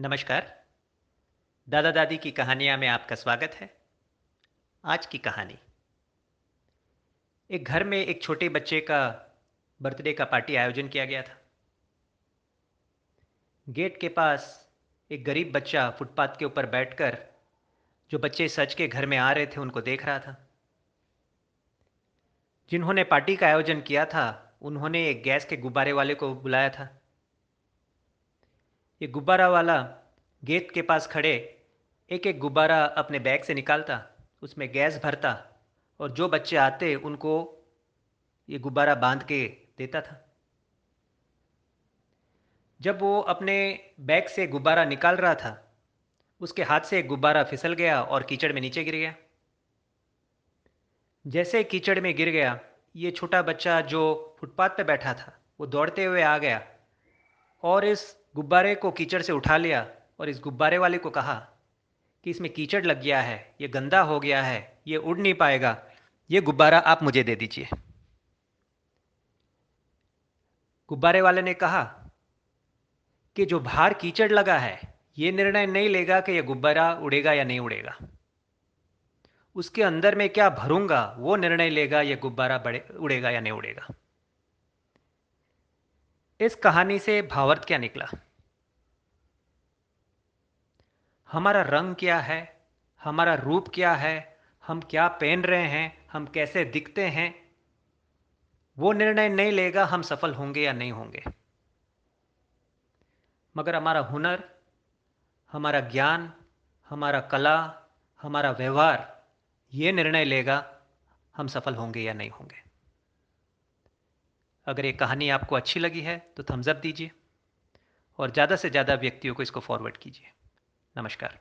नमस्कार। दादा दादी की कहानियाँ में आपका स्वागत है। आज की कहानी। एक घर में एक छोटे बच्चे का बर्थडे का पार्टी आयोजन किया गया था। गेट के पास एक गरीब बच्चा फुटपाथ के ऊपर बैठकर जो बच्चे सच के घर में आ रहे थे उनको देख रहा था। जिन्होंने पार्टी का आयोजन किया था, उन्होंने एक गैस के गुब्बारे वाले को बुलाया था। ये गुब्बारा वाला गेट के पास खड़े, एक एक गुब्बारा अपने बैग से निकालता, उसमें गैस भरता और जो बच्चे आते उनको ये गुब्बारा बाँध के देता था। जब वो अपने बैग से गुब्बारा निकाल रहा था, उसके हाथ से गुब्बारा फिसल गया और कीचड़ में नीचे गिर गया। जैसे कीचड़ में गिर गया, ये छोटा बच्चा जो फुटपाथ पे बैठा था, वो दौड़ते हुए आ गया। और इस गुब्बारे को कीचड़ से उठा लिया और इस गुब्बारे वाले को कहा कि इसमें कीचड़ लग गया है, ये गंदा हो गया है, ये उड़ नहीं पाएगा। ये गुब्बारा आप मुझे दे दीजिए। गुब्बारे वाले ने कहा कि जो बाहर कीचड़ लगा है, ये निर्णय नहीं लेगा कि यह गुब्बारा उड़ेगा या नहीं उड़ेगा। उसके अंदर में क्या भरूँगा, वो निर्णय लेगा यह गुब्बारा बड़े, उड़ेगा या नहीं उड़ेगा। इस कहानी से भावार्थ क्या निकला? हमारा रंग क्या है? हमारा रूप क्या है? हम क्या पहन रहे हैं? हम कैसे दिखते हैं? वो निर्णय नहीं लेगा हम सफल होंगे या नहीं होंगे। मगर हमारा हुनर, हमारा ज्ञान, हमारा कला, हमारा व्यवहार, ये निर्णय लेगा हम सफल होंगे या नहीं होंगे। अगर ये कहानी आपको अच्छी लगी है तो थम्सअप दीजिए और ज़्यादा से ज़्यादा व्यक्तियों को इसको फॉरवर्ड कीजिए। नमस्कार।